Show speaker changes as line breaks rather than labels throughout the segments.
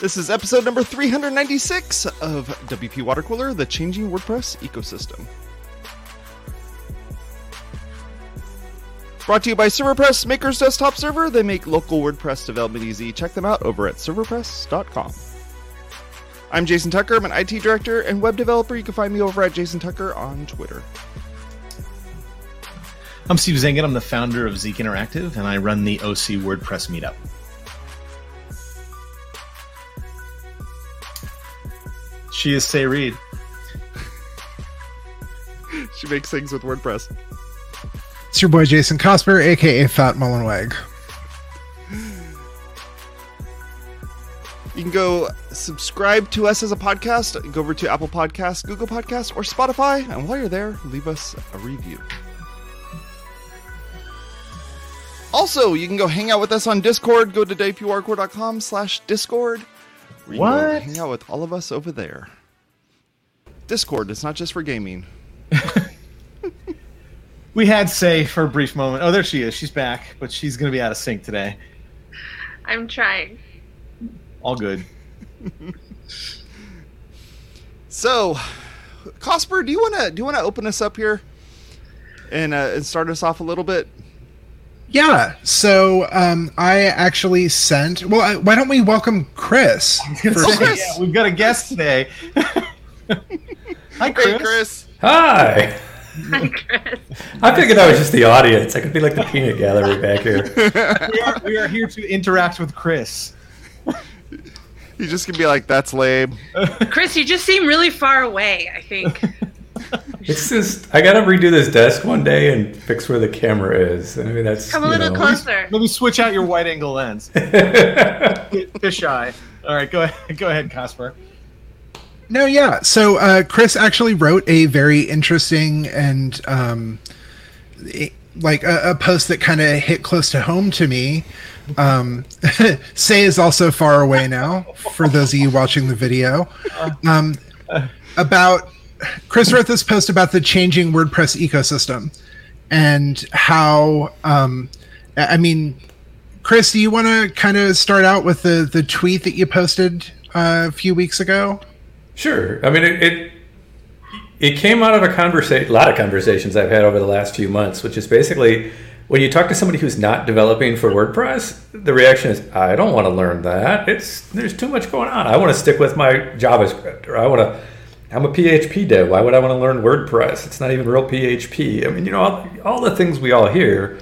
This is episode number 396 of WP Water Cooler, the changing WordPress ecosystem. Brought to you by ServerPress, Maker's Desktop Server. They make local WordPress development easy. Check them out over at serverpress.com. I'm Jason Tucker. I'm an IT director and web developer. You can find me over at Jason Tucker on Twitter.
I'm Steve Zehngut. I'm the founder of Zeek Interactive, and I run the OC WordPress meetup. She is Sé Reed.
she makes things with WordPress.
It's your boy Jason Cosper, aka Fat Mullenweg.
You can go subscribe to us as a podcast. Go over to Apple Podcasts, Google Podcasts, or Spotify, and while you're there, leave us a review. Also, you can go hang out with us on Discord. Go to wpwatercooler.com slash Discord.
What?
Hang out with all of us over there. Discord, it's not just for gaming.
we had Sé for a brief moment. Oh, there she is. She's back, but she's going to be out of sync today.
I'm trying.
All good.
so, Cosper, do you want to do you want to open us up here and uh, and start us off a little bit?
Yeah. So um, I actually sent. Well, I, why don't we welcome Chris?
Sé, yeah, we've got a guest today. Hi, Chris.
Hey, Chris.
Hi.
Hi, Chris.
I figured I was just the audience. I could be like the peanut gallery back here.
we, are, we are here to interact with Chris.
You just gonna be like, "That's lame."
Chris, you just seem really far away. I think.
It's just I gotta redo this desk one day and fix where the camera is. I mean that's
Come a little
know.
closer.
Maybe switch out your wide angle lens. Fish eye. All right, go ahead. Go ahead, Cosper.
No, yeah. So uh, Chris actually wrote a very interesting and um, it- like a, a post that kind of hit close to home to me. Um, Sé is also far away now. For those of you watching the video, um, about Chris wrote this post about the changing WordPress ecosystem and how. Um, I mean, Chris, do you want to kind of start out with the the tweet that you posted uh, a few weeks ago?
Sure. I mean it, it it came out of a conversation a lot of conversations I've had over the last few months, which is basically when you talk to somebody who's not developing for WordPress, the reaction is, I don't want to learn that. It's there's too much going on. I want to stick with my JavaScript or I want to I'm a PHP dev. Why would I want to learn WordPress? It's not even real PHP. I mean, you know, all, all the things we all hear.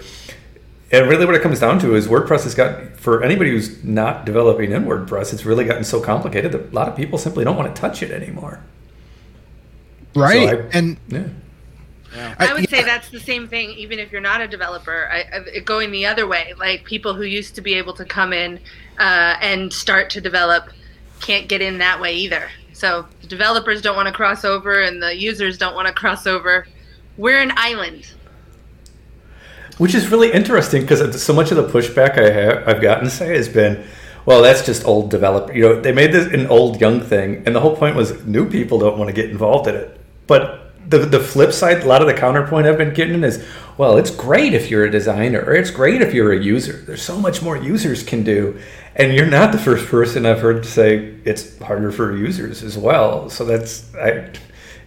And really, what it comes down to is WordPress has got, for anybody who's not developing in WordPress, it's really gotten so complicated that a lot of people simply don't want to touch it anymore.
Right.
I-
and
Yeah.
I would say that's the same thing, even if you're not a developer. I, I, going the other way, like people who used to be able to come in uh, and start to develop can't get in that way either. So the developers don't want to cross over, and the users don't want to cross over. We're an island.
Which is really interesting because so much of the pushback I have I've gotten to say has been, well, that's just old developer. You know, they made this an old young thing, and the whole point was new people don't want to get involved in it. But the the flip side, a lot of the counterpoint I've been getting is, well, it's great if you're a designer, or it's great if you're a user. There's so much more users can do, and you're not the first person I've heard say it's harder for users as well. So that's I.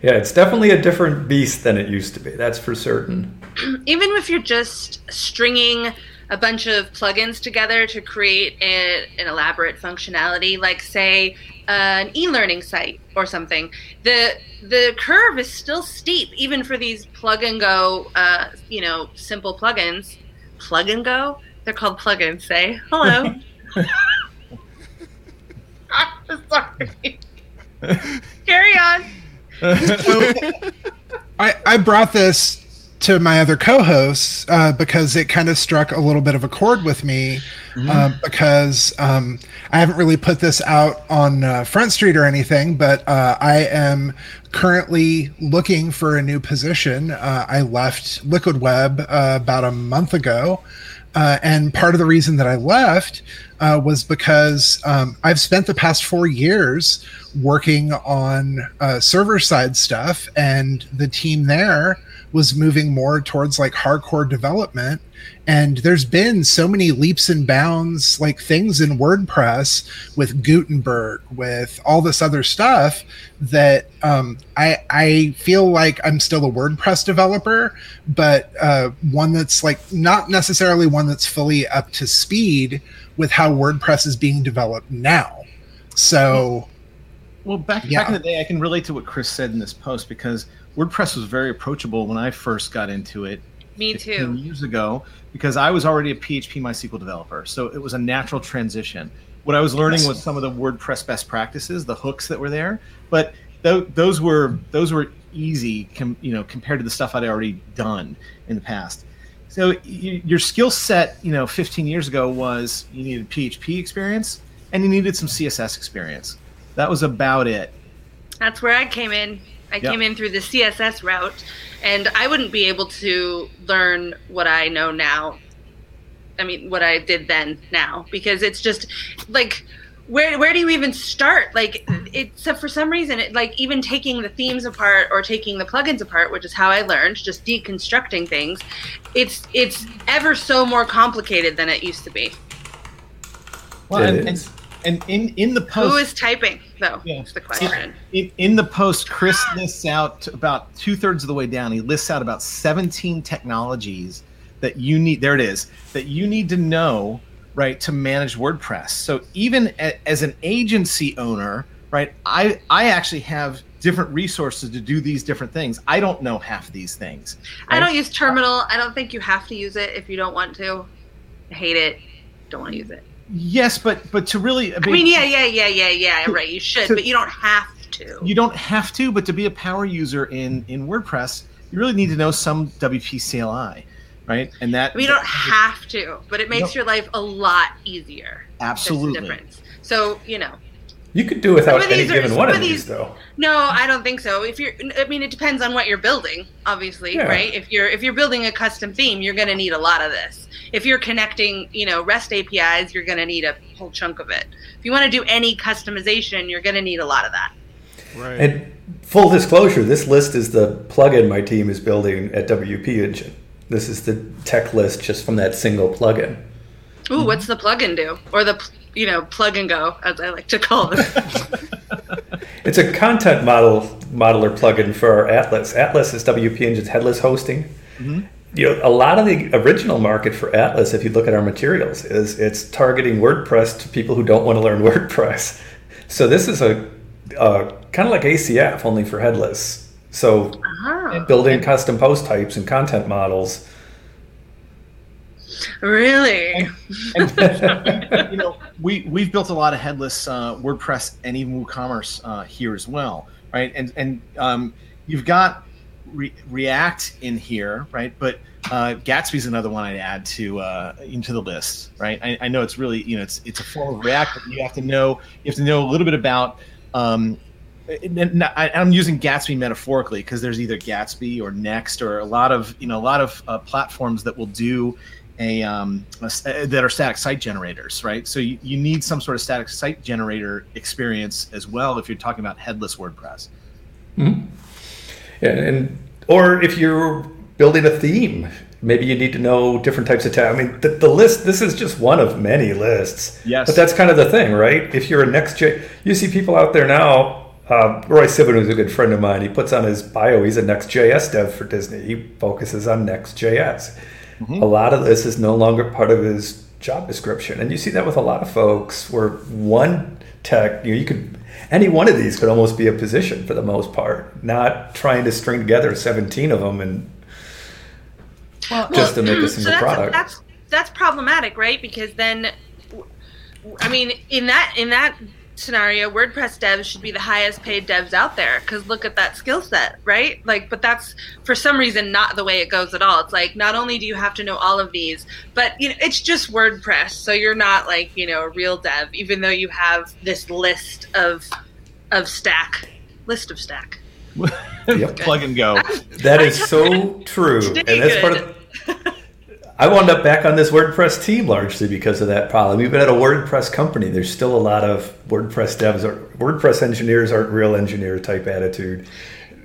Yeah, it's definitely a different beast than it used to be. That's for certain.
even if you're just stringing a bunch of plugins together to create a, an elaborate functionality, like say uh, an e-learning site or something, the the curve is still steep, even for these plug and go, uh, you know, simple plugins. Plug and go? They're called plugins. Say hello. Sorry. Carry on.
I, I brought this to my other co-hosts uh, because it kind of struck a little bit of a chord with me uh, because um, I haven't really put this out on uh, Front Street or anything, but uh, I am currently looking for a new position. Uh, I left Liquid Web uh, about a month ago. Uh, and part of the reason that I left uh, was because um, I've spent the past four years working on uh, server side stuff, and the team there was moving more towards like hardcore development and there's been so many leaps and bounds like things in wordpress with gutenberg with all this other stuff that um, I, I feel like i'm still a wordpress developer but uh, one that's like not necessarily one that's fully up to speed with how wordpress is being developed now so
Well, back
Yeah.
back in the day, I can relate to what Chris said in this post because WordPress was very approachable when I first got into it.
Me too.
Years ago, because I was already a PHP MySQL developer, so it was a natural transition. What I was learning was some of the WordPress best practices, the hooks that were there, but th- those were those were easy, com- you know, compared to the stuff I'd already done in the past. So your skill set, you know, 15 years ago was you needed PHP experience and you needed some CSS experience. That was about it.
That's where I came in. I
Yeah.
came in through the CSS route, and I wouldn't be able to learn what I know now. I mean, what I did then now, because it's just like, where where do you even start? Like, it's so for some reason, it, like even taking the themes apart or taking the plugins apart, which is how I learned, just deconstructing things. It's it's ever so more complicated than it used to be.
Well,
It
and, and,
is.
And in in the post,
Who is typing though?
Yeah.
Is the question.
in, in the post, Chris lists out about two thirds of the way down. He lists out about 17 technologies that you need. There it is that you need to know, right, to manage WordPress. So even a, as an agency owner, right, I I actually have different resources to do these different things. I don't know half these things.
I don't use Terminal. I don't think you have to use it if you don't want to. I hate it. Don't want to use it.
Yes, but but to really,
I mean, yeah, yeah, yeah, yeah, yeah. Right, you should,
So-
but you don't have to.
you don't have to, but to be a power user in in WordPress, you really need to know some WP CLI, right? And that
I mean, you don't have to, but it makes
No.
your life a lot easier. That's the
absolutely.
difference. So you know,
You could do without
Some
any
these are-
given one of
of
these,
these-
though.
no, I don't think so. If you're, I mean, it depends on what you're building, obviously,
Yeah.
right? If you're if you're building a custom theme, you're going to need a lot of this. If you're connecting, you know, REST APIs, you're going to need a whole chunk of it. If you want to do any customization, you're going to need a lot of that.
Right.
And full disclosure, this list is the plugin my team is building at WP Engine. This is the tech list just from that single plugin.
Ooh, what's the plugin do? Or the pl- you know plug and go, as I like to call it.
It's a content model modeler plugin for our Atlas. Atlas is WP Engine's headless hosting. You know, a lot of the original market for Atlas, if you look at our materials, is it's targeting WordPress to people who don't want to learn WordPress. So this is a uh, kind of like ACF, only for headless. So
Ah,
building custom post types and content models.
Really?
and you know we we've built a lot of headless uh, WordPress and even WooCommerce uh, here as well, right? And and um, you've got Re- React in here, right? But uh, Gatsby's another one I'd add to uh, into the list, right? I, I know it's really you know it's it's a form of React, but you have to know you have to know a little bit about. Um, and- and I, I'm using Gatsby metaphorically because there's either Gatsby or Next or a lot of you know a lot of uh, platforms that will do a, um, a uh, that are static site generators, right? So you, you need some sort of static site generator experience as well if you're talking about headless WordPress.
Yeah, and or if you're building a theme, maybe you need to know different types of tab. I mean, the, the list. This is just one of many lists.
Yes.
but that's kind of the thing, right? If you're a next Next.js, you see people out there now. Uh, Roy Sivan, who's a good friend of mine, he puts on his bio he's a Next.js dev for Disney. He focuses on Next.js. A lot of this is no longer part of his job description, and you see that with a lot of folks. Where one tech, you, know, you could any one of these could almost be a position for the most part. Not trying to string together seventeen of them and just to make mm, a
so
single
that's,
product.
That's that's problematic, right? Because then, I mean, in that in that scenario, WordPress devs should be the highest paid devs out there because look at that skill set, right? Like, but that's for some reason not the way it goes at all. It's like not only do you have to know all of these, but you know, it's just WordPress, so you're not like you know a real dev, even though you have this list of of stack list of stack.
Yep.
Plug and go.
That is so true, and
Pretty
that's part of. I wound up back on this WordPress team largely because of that problem. Even at a WordPress company, there's still a lot of WordPress devs or WordPress engineers aren't real engineer type attitude.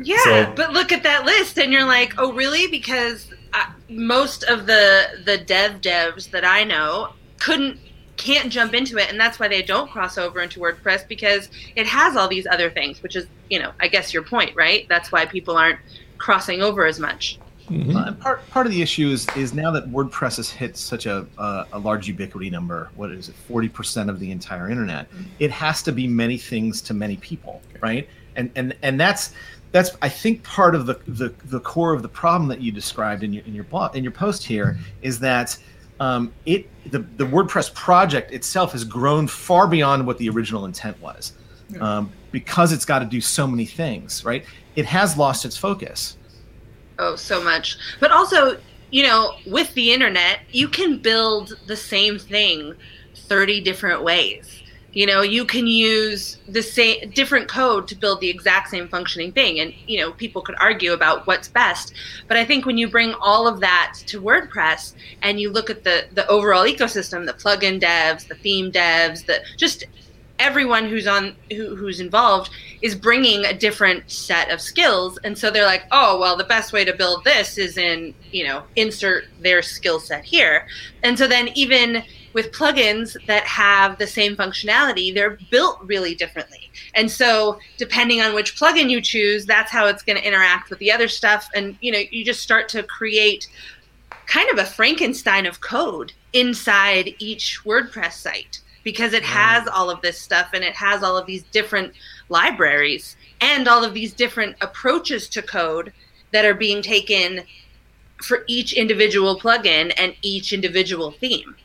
Yeah,
So-
but look at that list, and you're like, oh, really? Because uh, most of the the dev devs that I know couldn't can't jump into it, and that's why they don't cross over into WordPress because it has all these other things, which is, you know, I guess your point, right? That's why people aren't crossing over as much.
Mhm.
Uh, part part of the issue is is now that WordPress has hit such a uh, a large ubiquity number. What is it? Forty percent of the entire internet. It has to be many things to many people, right? And and and that's that's I think part of the the, the core of the problem that you described in your in your blog in your post here is that. Um, it the, the WordPress project itself has grown far beyond what the original intent was, um, because it's got to do so many things. Right? It has lost its focus.
Oh, so much. But also, you know, with the internet, you can build the same thing 30 different ways. You know, you can use the same different code to build the exact same functioning thing and, you know, people could argue about what's best. But I think when you bring all of that to WordPress and you look at the the overall ecosystem, the plugin devs, the theme devs, the just everyone who's on who, who's involved is bringing a different set of skills. And so they're like oh well the best way to build this is in you know insert their skill set here. And so then even with plugins that have the same functionality they're built really differently. And so depending on which plugin you choose that's how it's going to interact with the other stuff. And you know you just start to create kind of a frankenstein of code inside each wordpress site because it mm. has all of this stuff and it has all of these different libraries and all of these different approaches to code that are being taken for each individual plugin and each individual theme.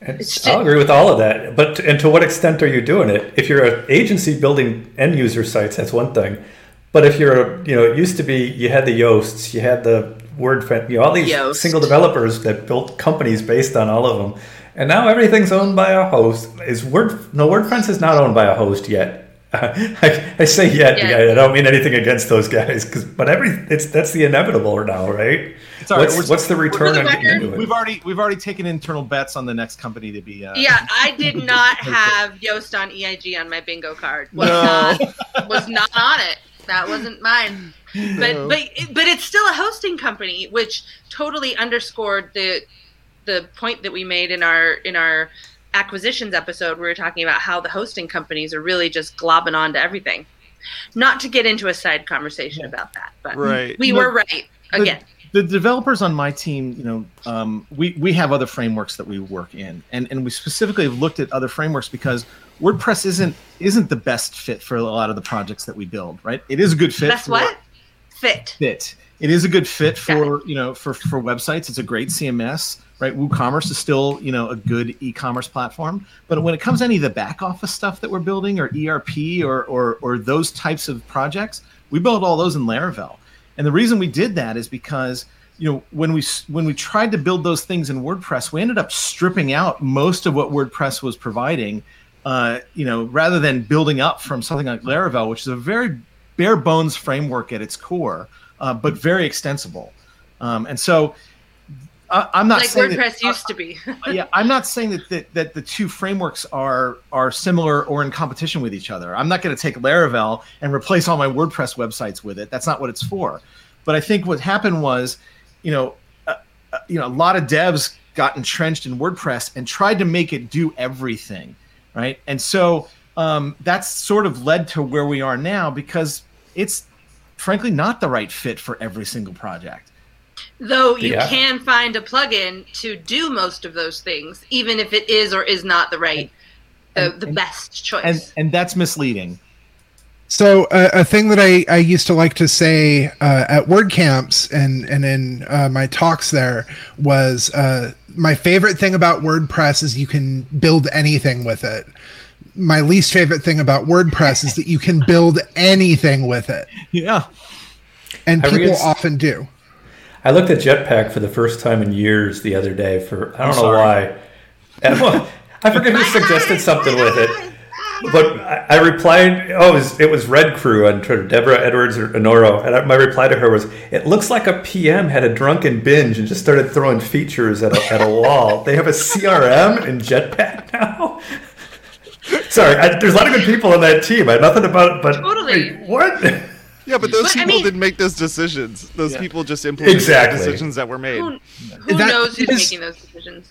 It's
I'll agree with all of that. But and to what extent are you doing it? If you're an agency building end user sites, that's one thing. But if you're, a, you know, it used to be you had the Yoasts, you had the WordPress, you know, all these
Yoast.
single developers that built companies based on all of them, and now everything's owned by a host. Is Word? No, WordPress is not owned by a host yet. I, I say yet.
Yeah.
I don't mean anything against those guys, because but every it's that's the inevitable now, right?
It's all right.
What's,
We're-
what's the return
the
on getting
record.
We've already we've already taken internal bets on the next company to be. Uh,
Yeah, I did not have Yoast on EIG on my bingo card. Was
No.
not was not on it. That wasn't mine. But
No.
but but it's still a hosting company, which totally underscored the the point that we made in our in our acquisitions episode. We were talking about how the hosting companies are really just globbing on to everything. Not to get into a side conversation about that, but
Right.
we
No,
were right again.
the developers on my team, you know, um, we we have other frameworks that we work in, and and we specifically have looked at other frameworks because WordPress isn't isn't the best fit for a lot of the projects that we build. Right? It is a good fit.
That's what fit.
fit. It is a good fit for you know for for websites. It's a great CMS, right? WooCommerce is still you know a good e-commerce platform, but when it comes to any of the back office stuff that we're building, or ERP, or or or those types of projects, we build all those in Laravel. And the reason we did that is because you know when we when we tried to build those things in WordPress, we ended up stripping out most of what WordPress was providing. Uh, you know, rather than building up from something like Laravel, which is a very bare bones framework at its core, uh, but very extensible. Um, and so I, I'm not
Like
saying that-
WordPress used to be.
yeah, I'm not saying that, that that the two frameworks are are similar or in competition with each other. I'm not going to take Laravel and replace all my WordPress websites with it. That's not what it's for. But I think what happened was, you know, uh, uh, you know, a lot of devs got entrenched in WordPress and tried to make it do everything, right? And so um, that's sort of led to where we are now because it's frankly not the right fit for every single project.
Though you
Yeah.
can find a plugin to do most of those things, even if it is or is not the right, the,
and-
the
and-
best choice.
And and that's misleading.
So uh, a thing that I, I used to like to say uh, at WordCamps and and in uh, my talks there was uh, my favorite thing about WordPress is you can build anything with it. My least favorite thing about WordPress is that you can build anything with it,
Yeah.
and
I
people
read-
often do.
I looked at Jetpack for the first time in years the other day. For I don't know
sorry.
why. And, I forget who suggested something with it, but I, I replied. Oh, it was, it was Red Crew on Twitter, Deborah Edwards or Honoro, and I, my reply to her was, "It looks like a PM had a drunken binge and just started throwing features at a, at a wall. They have a CRM in Jetpack now." Sorry, I, there's a lot of good people on that team. I had nothing about it, but
Totally.
wait, what?
Yeah, but those
But, I
people
mean-
didn't make those decisions. Those
Yeah.
people just implemented
Exactly.
the decisions that were made.
Who, who
That
knows who's
is-
making those decisions?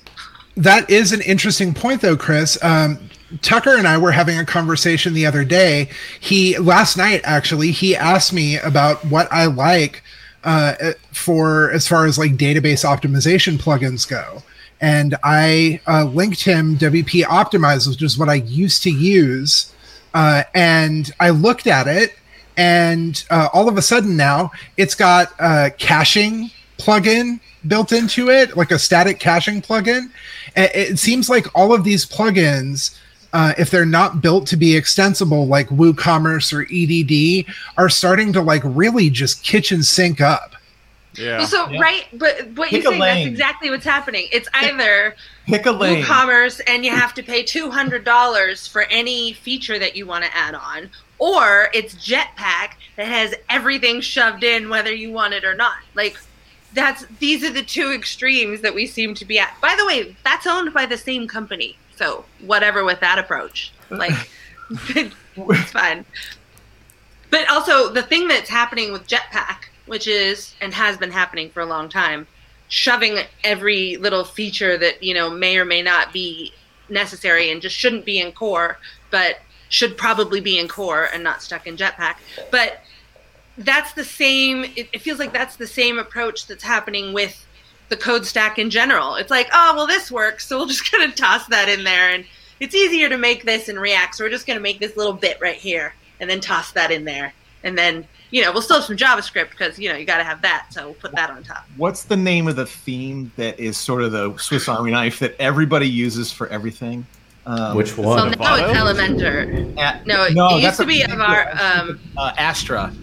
That is an interesting point, though, Chris. Um, Tucker and I were having a conversation the other day. He last night actually he asked me about what I like uh, for as far as like database optimization plugins go, and I uh, linked him WP Optimize, which is what I used to use, uh, and I looked at it, and uh, all of a sudden now it's got a caching plugin built into it, like a static caching plugin. It, it seems like all of these plugins, uh, if they're not built to be extensible, like WooCommerce or EDD, are starting to like really just kitchen sink up.
Yeah.
Well, so
Yeah.
right, but what
Pick
you're saying that's exactly what's happening. It's either
Pick a lane.
WooCommerce and you have to pay two hundred dollars for any feature that you want to add on, or it's Jetpack that has everything shoved in, whether you want it or not. Like that's these are the two extremes that we seem to be at. By the way, that's owned by the same company, so whatever with that approach, like it's fine. But also the thing that's happening with Jetpack, which is and has been happening for a long time, shoving every little feature that you know may or may not be necessary and just shouldn't be in core, but should probably be in core and not stuck in Jetpack. But that's the same. It, it feels like that's the same approach that's happening with the code stack in general. It's like, oh well, this works, so we're just gonna toss that in there, and it's easier to make this in React, so we're just gonna make this little bit right here, and then toss that in there, and then you know we'll still have some JavaScript because you know you got to have that, so we'll put that on top.
What's the name of the theme that is sort of the Swiss Army knife that everybody uses for everything? Um,
Which
So
one?
now it's Elementor.
A-
No, it
that's
used to
a-
be of our, um,
uh, Astra.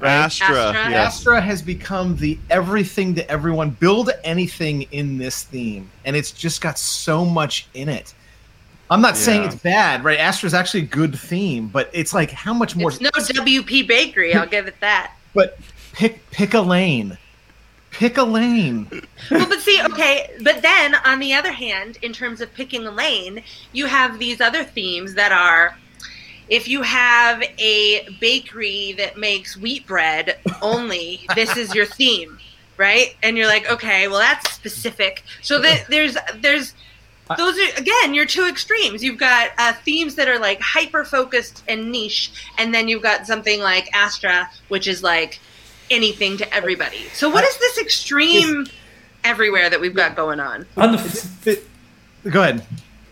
Astra.
Astra?
Yes.
Astra has become the everything to everyone. Build anything in this theme, and it's just got so much in it. I'm not saying it's bad, right? Astra's actually a good theme, but it's like how much more?
It's no WP Bakery. I'll give it that.
But pick pick a lane. Pick a lane.
well, but see, okay, but then on the other hand, in terms of picking a lane, you have these other themes that are if you have a bakery that makes wheat bread only, this is your theme, right? And you're like, okay, well that's specific. So that there's there's those are again your two extremes. You've got uh, themes that are like hyper focused and niche, and then you've got something like Astra, which is like anything to everybody. So what is this extreme everywhere that we've got going on?
On the f-
Go ahead.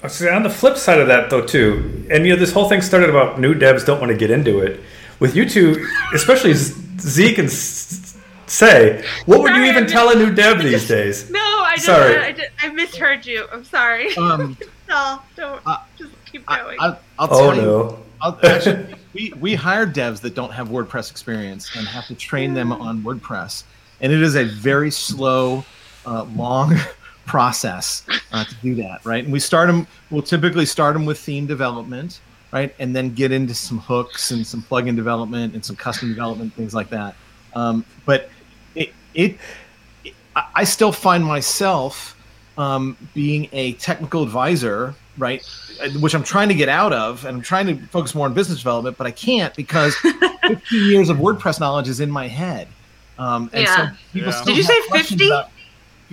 So on the flip side of that, though, too, and you know, this whole thing started about new devs don't want to get into it. With you two, especially Z- Zeke and Sé, what would you even tell a new dev these days?
No, I just,
Sorry.
I, just, I misheard you. I'm sorry.
Um,
no, don't
uh,
just keep going.
I, I'll tell
Oh
you.
no!
I'll, actually, we we hire devs that don't have WordPress experience and have to train them on WordPress, and it is a very slow, uh, long process uh, to do that. Right, and we start them. We'll typically start them with theme development, right, and then get into some hooks and some plugin development and some custom development things like that. Um, but it it I- I still find myself um, being a technical advisor, right? uh, Which I'm trying to get out of, and I'm trying to focus more on business development, but I can't because 15 years of WordPress knowledge is in my head. Um, and
Yeah.
so people
Yeah.
still
Did you say 50?
about-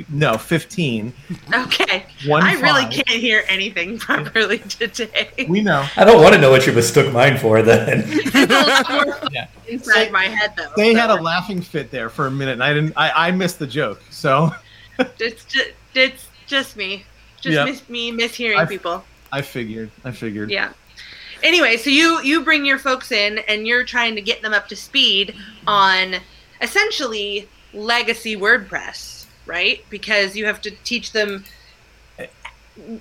no, 15.
okay.
One
I really can't hear anything properly today.
We know.
I don't want to know what you mistook mine for. Then
It's a lot more
Yeah.
inside my head though.
They
so
had a laughing fit there for a minute, and I didn't. I, I missed the joke. So
It's just, it's just me. Just
Yep.
miss me mishearing
I've-
people.
I figured. I figured.
Yeah. Anyway, so you you bring your folks in and you're trying to get them up to speed on essentially legacy WordPress, right? Because you have to teach them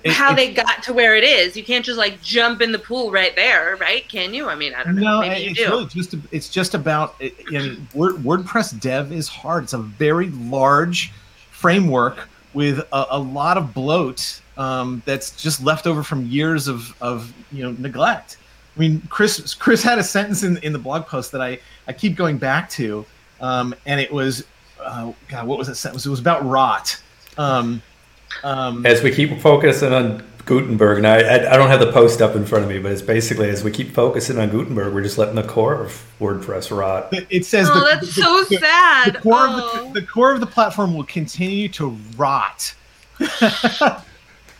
how they got to where it is. You can't just like jump in the pool right there, right? Can you? I mean, I don't know.
No,
Maybe you
it's
do.
really just it's just about know, Word, WordPress dev is hard. It's a very large framework with a, a lot of bloat um, that's just left over from years of, of you know neglect. I mean, Chris Chris had a sentence in, in the blog post that I, I keep going back to, um, and it was uh, God, what was that sentence? It was about rot. Um, um,
as we keep focusing on Gutenberg. and I, I don't have the post up in front of me, but it's basically as we keep focusing on Gutenberg, we're just letting the core of WordPress rot.
It says
Oh,
the,
that's
the-
so
the-
sad.
The core,
Oh.
of the, the core of the platform will continue to rot.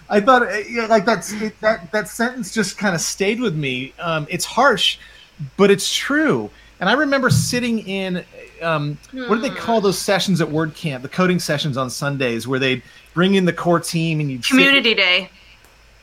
I thought, uh, yeah, like that's it, that that sentence just kind of stayed with me. Um, it's harsh, but it's true. And I remember sitting in, um, what do they call those sessions at WordCamp? The coding sessions on Sundays, where they'd bring in the core team and you'd sit-
Community Day.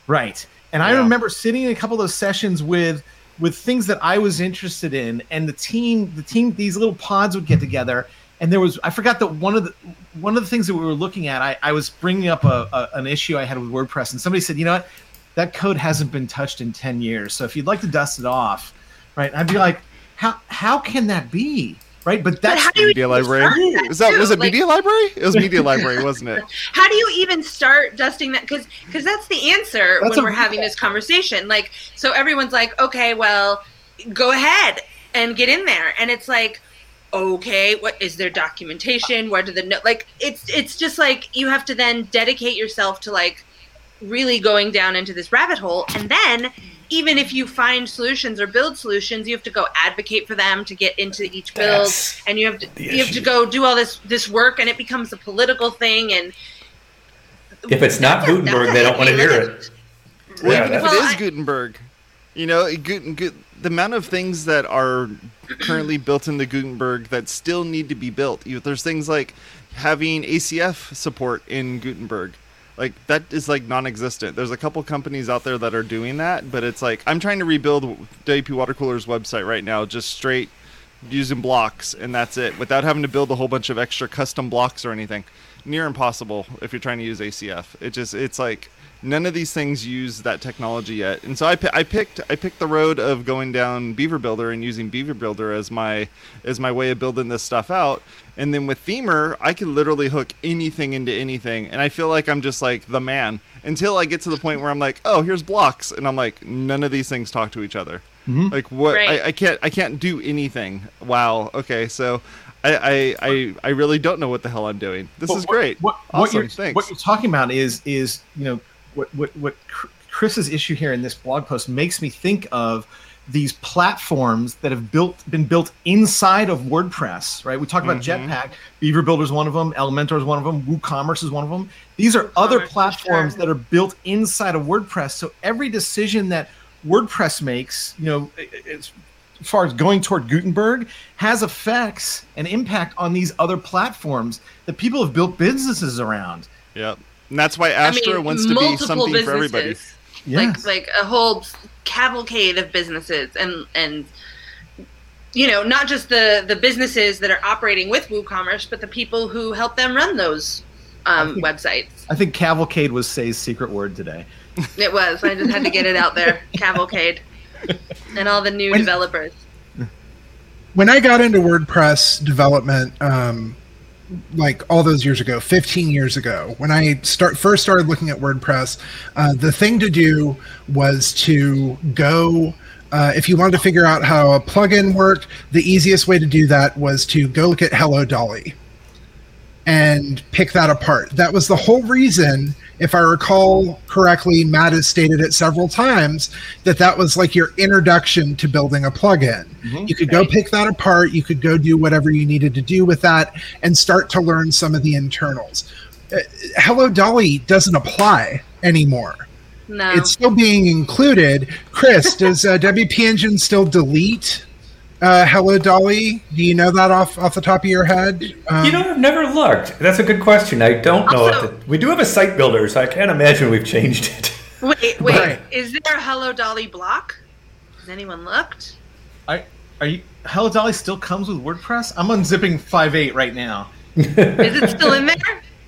Right. And I remember sitting in a couple of those sessions with with things that I was interested in and the team the team these little pods would get together and there was I forgot that one of the one of the things that we were looking at I, I was bringing up a, a an issue I had with WordPress and somebody said, "You know what? That code hasn't been touched in 10 years. So if you'd like to dust it off, right? I'd be like, "How how can that be?" Right? But
But
that's
how do you
Media library.
start
Is that was
too?
it
Like,
media library? It was media library, wasn't it?
How do you even start dusting that? Because because that's the answer
That's
when
a-
we're having this conversation. Like, so everyone's like, okay, well, go ahead and get in there, and it's like, okay, what is their documentation? Where do the no- like? It's it's just like you have to then dedicate yourself to like really going down into this rabbit hole, and then. Even if you find solutions or build solutions, you have to go advocate for them to get into each build,
That's
and you have to
the
you have to go do all this this work, and it becomes a political thing. And
If it's not
a-
Gutenberg, they don't want to hear
lift.
it.
Well,
Yeah,
even if
that's-
it
Well,
is
I-
Gutenberg, you know, it- Guten, Gut, the amount of things that are currently built into Gutenberg that still need to be built. You, there's things like having ACF support in Gutenberg. Like that is like non-existent. There's a couple companies out there that are doing that, but it's like I'm trying to rebuild WP Water Cooler's website right now, just straight using blocks, and that's it, without having to build a whole bunch of extra custom blocks or anything. Near impossible if you're trying to use ACF. It just it's like none of these things use that technology yet. And so I, I picked I picked the road of going down Beaver Builder and using Beaver Builder as my as my way of building this stuff out. And then with Themer, I can literally hook anything into anything, and I feel like I'm just like the man until I get to the point where I'm like, oh, here's blocks, and I'm like, none of these things talk to each other. Mm-hmm. Like what?
Right.
I, I can't I can't do anything. Wow. Okay, so. I, I, I, I really don't know what the hell I'm doing. This
But
is great.
What, what,
awesome.
you're,
Thanks.
what you're talking about is is you know what what what Chris's issue here in this blog post makes me think of these platforms that have built been built inside of WordPress, right? We talked about
Mhm.
Jetpack, Beaver Builder is one of them, Elementor is one of them, WooCommerce is one of them. These are other
WooCommerce, for
platforms
sure.
that are built inside of WordPress. So every decision that WordPress makes, you know, as far as going toward Gutenberg has effects and impact on these other platforms that people have built businesses around.
Yep. And that's why Astra wants to be something for everybody.
Yes.
like like a whole cavalcade of businesses and and you know not just the the businesses that are operating with WooCommerce, but the people who help them run those um,
think-
websites.
I think cavalcade was Sé's secret word today.
It was. I just had to get it out there. Cavalcade and all the new
When-
developers.
when I got into WordPress development, um, like all those years ago, 15 years ago, when I start first started looking at WordPress, uh, the thing to do was to go. Uh, if you wanted to figure out how a plugin worked, the easiest way to do that was to go look at Hello Dolly and pick that apart. That was the whole reason, if I recall correctly, Matt has stated it several times, that that was like your introduction to building a plugin. You could go pick that apart, you could go do whatever you needed to do with that and start to learn some of the internals. Uh, Hello Dolly doesn't apply anymore.
No,
It's still being included. Chris, does uh, WP Engine still delete uh, Hello Dolly? Do you know that off off the top of your head? Um,
You know, I've never looked. That's a good question. I don't know.
Also-
if the, we do have a site builder, so I can't imagine we've changed it.
wait, wait.
Right.
Is there a Hello Dolly block? Has anyone looked?
I, are you? Hello Dolly still comes with WordPress. I'm unzipping 5.8 right now.
Is it still in there?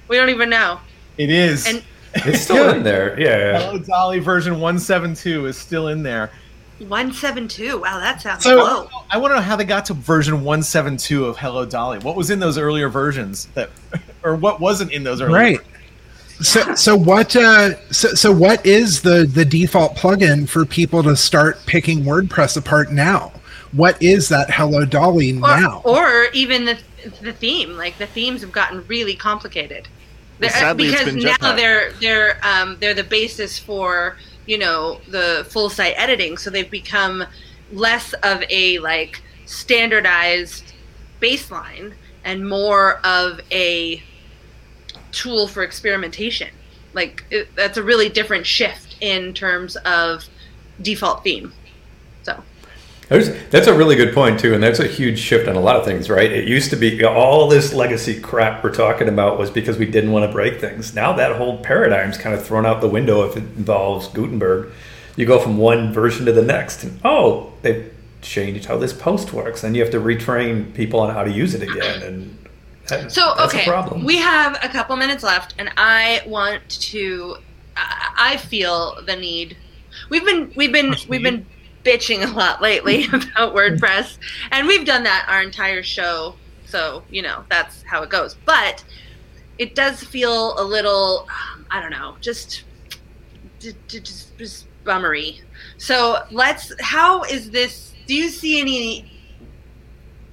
We don't even know.
It is.
And
It's still in there. Yeah.
Hello Dolly version 172 is still in there.
One seven two. Wow, that sounds
So-
low.
I want to know how they got to version 172 of Hello Dolly. What was in those earlier versions that, or what wasn't in those earlier?
right. So so what uh so, so what is the the default plugin for people to start picking WordPress apart now? What is that Hello Dolly
Or,
now?
or even the the theme. Like the themes have gotten really complicated. They're-
sadly, it's
because
been
now
Jetpack.
they're they're um, they're the basis for you know the full site editing, so they've become less of a like standardized baseline and more of a tool for experimentation. Like it, that's a really different shift in terms of default theme.
There's, that's a really good point too, and that's a huge shift on a lot of things, right? It used to be all this legacy crap we're talking about was because we didn't want to break things. Now that whole paradigm's kind of thrown out the window if it involves Gutenberg. You go from one version to the next, and oh, they've changed how this post works, and you have to retrain people on how to use it again, and that,
So
that's
okay,
a problem.
we have a couple minutes left, and I want to. I I feel the need. We've been we've been we've been bitching a lot lately about WordPress, and we've done that our entire show. So you know that's how it goes. But it does feel a little. um, I don't know, just just, just bummery. So let's. How is this? Do you see any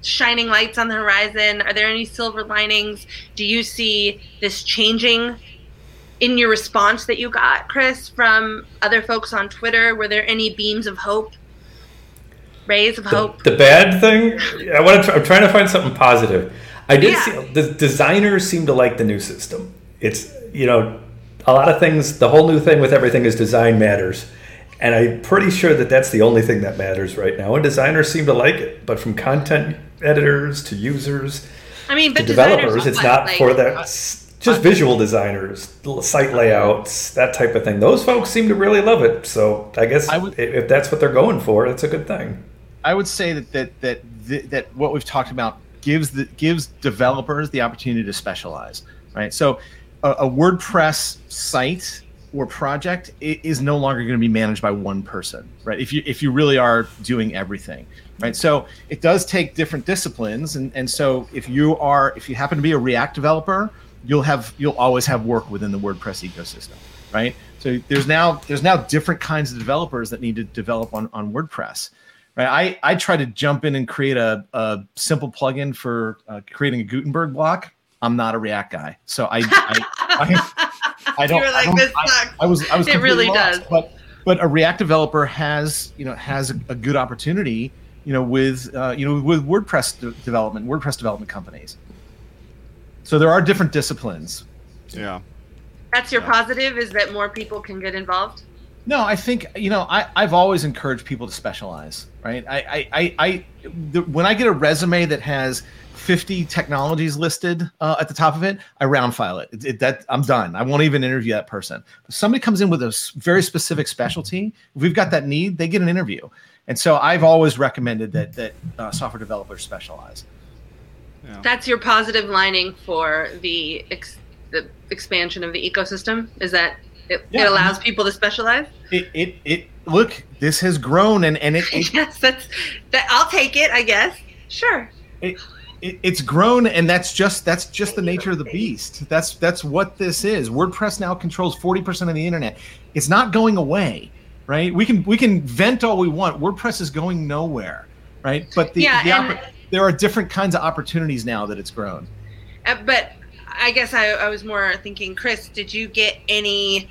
shining lights on the horizon? Are there any silver linings? Do you see this changing in your response that you got, Chris, from other folks on Twitter? Were there any beams of hope? Rays of
the,
hope?
the bad thing, I want to. I'm trying to find something positive. I did
Yeah.
see the designers seem to like the new system. It's you know a lot of things. The whole new thing with everything is design matters, and I'm pretty sure that that's the only thing that matters right now. And designers seem to like it, but from content editors to users
I mean,
to
but designers
developers, it's not
Like-
for that. Just visual designers, site layouts, that type of thing. Those folks seem to really love it. So I guess
I would-
if that's what they're going for, that's a good thing.
I would say that that that th- that what we've talked about gives the gives developers the opportunity to specialize, right? So a, a WordPress site or project is no longer going to be managed by one person, right? If you if you really are doing everything, right? So it does take different disciplines, and and so if you are if you happen to be a React developer, you'll have you'll always have work within the WordPress ecosystem, right? So there's now there's now different kinds of developers that need to develop on on WordPress right? I, I try to jump in and create a, a simple plugin for uh, creating a Gutenberg block. I'm not a React guy, so I I, I, I don't.
You like,
I, don't-
"This
I- I was I was
It really
lost.
does.
But but a React developer has you know has a, a good opportunity you know with uh, you know with WordPress de- development WordPress development companies. So there are different disciplines.
Yeah.
That's your positive is that more people can get involved?
No, I think you know I, I've always encouraged people to specialize, right? I I, I, I the, when I get a resume that has 50 technologies listed uh, at the top of it, I round file it. It, it. That I'm done. I won't even interview that person. If somebody comes in with a very specific specialty, if we've got that need, they get an interview. And so I've always recommended that that uh, software developers specialize.
That's your positive lining for the ex- the expansion of the ecosystem is that it,
Yeah.
it allows people to specialize?
It it, it look this has grown and and it, it
yes, that's that I'll take it, I guess. Sure.
it, it, it's grown and that's just that's just the nature of the beast that's that's what this is wordpress now controls 40% of the internet it's not going away right we can we can vent all we want wordpress is going nowhere right but the,
Yeah,
the there are different kinds of opportunities now that it's grown
Uh, but I guess I, I was more thinking, Chris, did you get any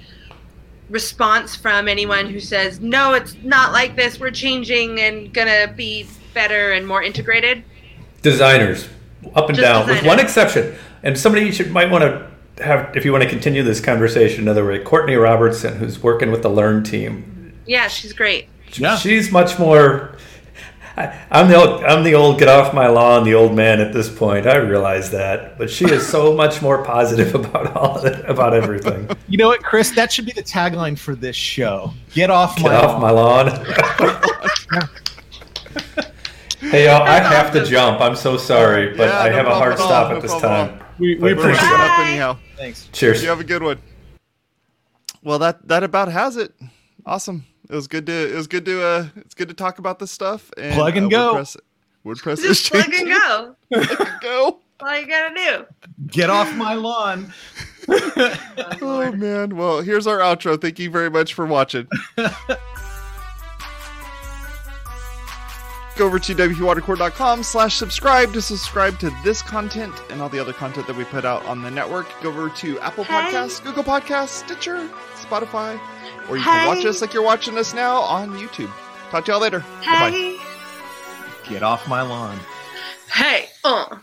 response from anyone who says, no, it's not like this, we're changing and gonna be better and more integrated?
designers up and
Just
down with one exception and somebody you should might want to have if you want to continue this conversation another way courtney robertson who's working with the learn team
Yeah, she's great.
Yeah.
she's much more I, i'm the old i'm the old get off my lawn the old man at this point. I realize that but she is so much more positive about all of it, about everything.
You know what chris? That should be the tagline for this show. Get off my
off my
lawn.
lawn hey y'all i have to jump. I'm so sorry but
Yeah,
i
no
have a hard
at all,
stop
no
at this
problem. at
time.
We, we appreciate it.
up anyhow.
thanks.
Cheers.
You have a good one. Well, that that about has it. Awesome. It was good to it was good to uh it's good to talk about this stuff. And,
Plug and
uh,
go.
WordPress, WordPress is
Just plug and
changing.
go.
Plug and go.
That's all you gotta do.
get off my lawn
Oh man. Well, here's our outro. Thank you very much for watching. Go go over to wpwatercooler.com slash subscribe to subscribe to this content and all the other content that we put out on the network. Go over to Apple
Hey.
Podcasts, Google Podcasts, Stitcher, Spotify, or you
Hey.
can watch us like you're watching us now on YouTube. Talk to y'all later. Bye-bye.
Hey,
Get off my lawn.
hey, uh.